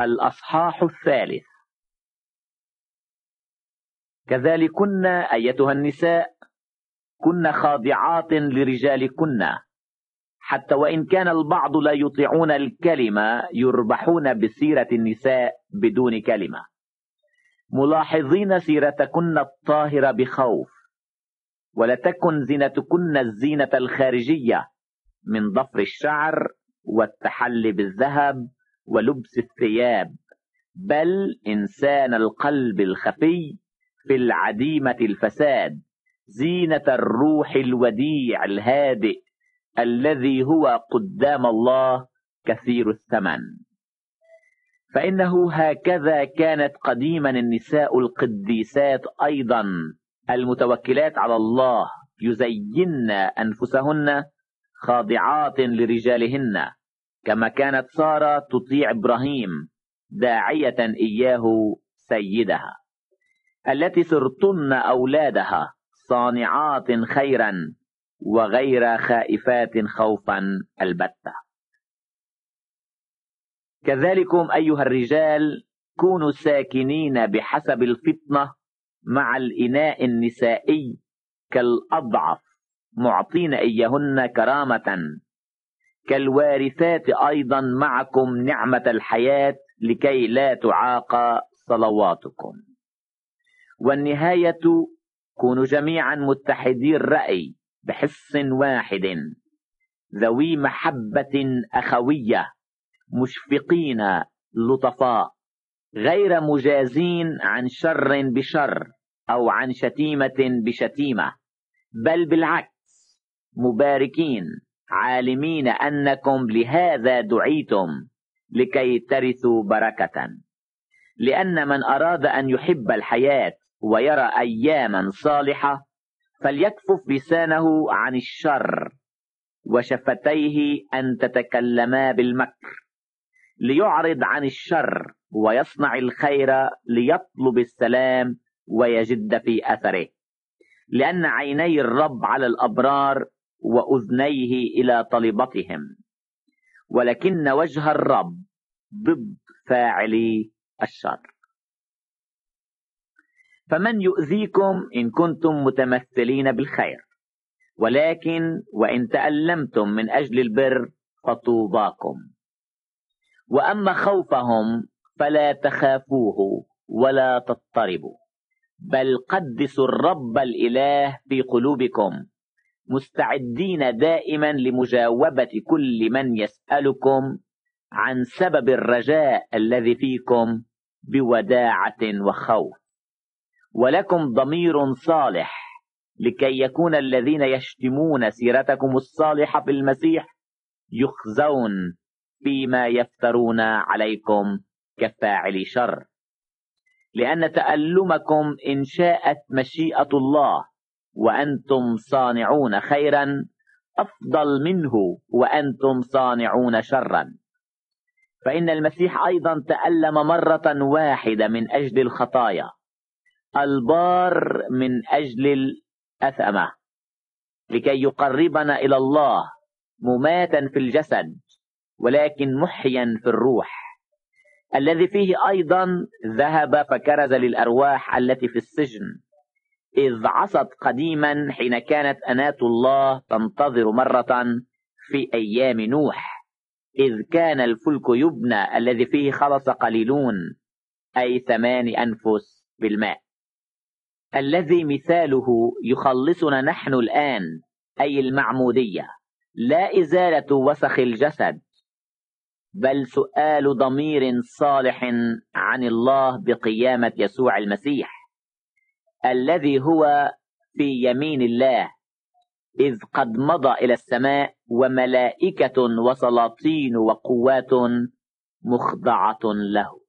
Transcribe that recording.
الأصحاح الثالث. كذلكن أيتها النساء كن خاضعات لرجالكن. حتى وإن كان البعض لا يطيعون الكلمة يربحون بسيرة النساء بدون كلمة. ملاحظين سيرتكن الطاهرة بخوف. ولتكن زينتكن الزينة الخارجية من ضفر الشعر والتحلي بالذهب. ولبس الثياب بل إنسان القلب الخفي في العديمة الفساد زينة الروح الوديع الهادئ الذي هو قدام الله كثير الثمن. فإنه هكذا كانت قديما النساء القديسات أيضا المتوكلات على الله يزين أنفسهن خاضعات لرجالهن. كما كانت سارة تطيع إبراهيم داعية إياه سيدها. التي صرتن أولادها صانعات خيرا وغير خائفات خوفا البتة. كذلكم أيها الرجال كونوا ساكنين بحسب الفطنة مع الإناء النسائي كالأضعف معطين إياهن كرامة كالوارثات أيضا معكم نعمة الحياة لكي لا تعاق صلواتكم. والنهاية كونوا جميعا متحدي الرأي بحس واحد ذوي محبة أخوية مشفقين لطفاء غير مجازين عن شر بشر أو عن شتيمة بشتيمة بل بالعكس مباركين. عالمين أنكم لهذا دعيتم لكي ترثوا بركة. لأن من أراد أن يحب الحياة ويرى أياما صالحة فليكفف لسانه عن الشر وشفتيه أن تتكلما بالمكر ليعرض عن الشر ويصنع الخير ليطلب السلام ويجد في أثره. لأن عيني الرب على الأبرار وأذنيه إلى طلبتهم. ولكن وجه الرب ضد فاعلي الشر فمن يؤذيكم إن كنتم متمثلين بالخير. ولكن وإن تألمتم من أجل البر فطوباكم وأما خوفهم فلا تخافوه ولا تضطربوا. بل قدسوا الرب الإله في قلوبكم. مستعدين دائما لمجاوبة كل من يسألكم عن سبب الرجاء الذي فيكم بوداعة وخوف. ولكم ضمير صالح لكي يكون الذين يشتمون سيرتكم الصالحة في المسيح يخزون فيما يفترون عليكم كفاعل شر. لأن تألمكم إن شاءت مشيئة الله وأنتم صانعون خيرا أفضل منه وأنتم صانعون شرا. فإن المسيح أيضا تألم مرة واحدة من أجل الخطايا البار من أجل الأثمة لكي يقربنا إلى الله مماتا في الجسد ولكن محيا في الروح. الذي فيه أيضا ذهب فكرز للأرواح التي في السجن. إذ عصت قديما حين كانت أناة الله تنتظر مرة في أيام نوح إذ كان الفلك يبنى الذي فيه خلص قليلون أي ثمان أنفس بالماء. الذي مثاله يخلصنا نحن الآن أي المعمودية لا إزالة وسخ الجسد بل سؤال ضمير صالح عن الله بقيامة يسوع المسيح. الذي هو في يمين الله إذ قد مضى إلى السماء وملائكة وسلاطين وقوات مخضعة له.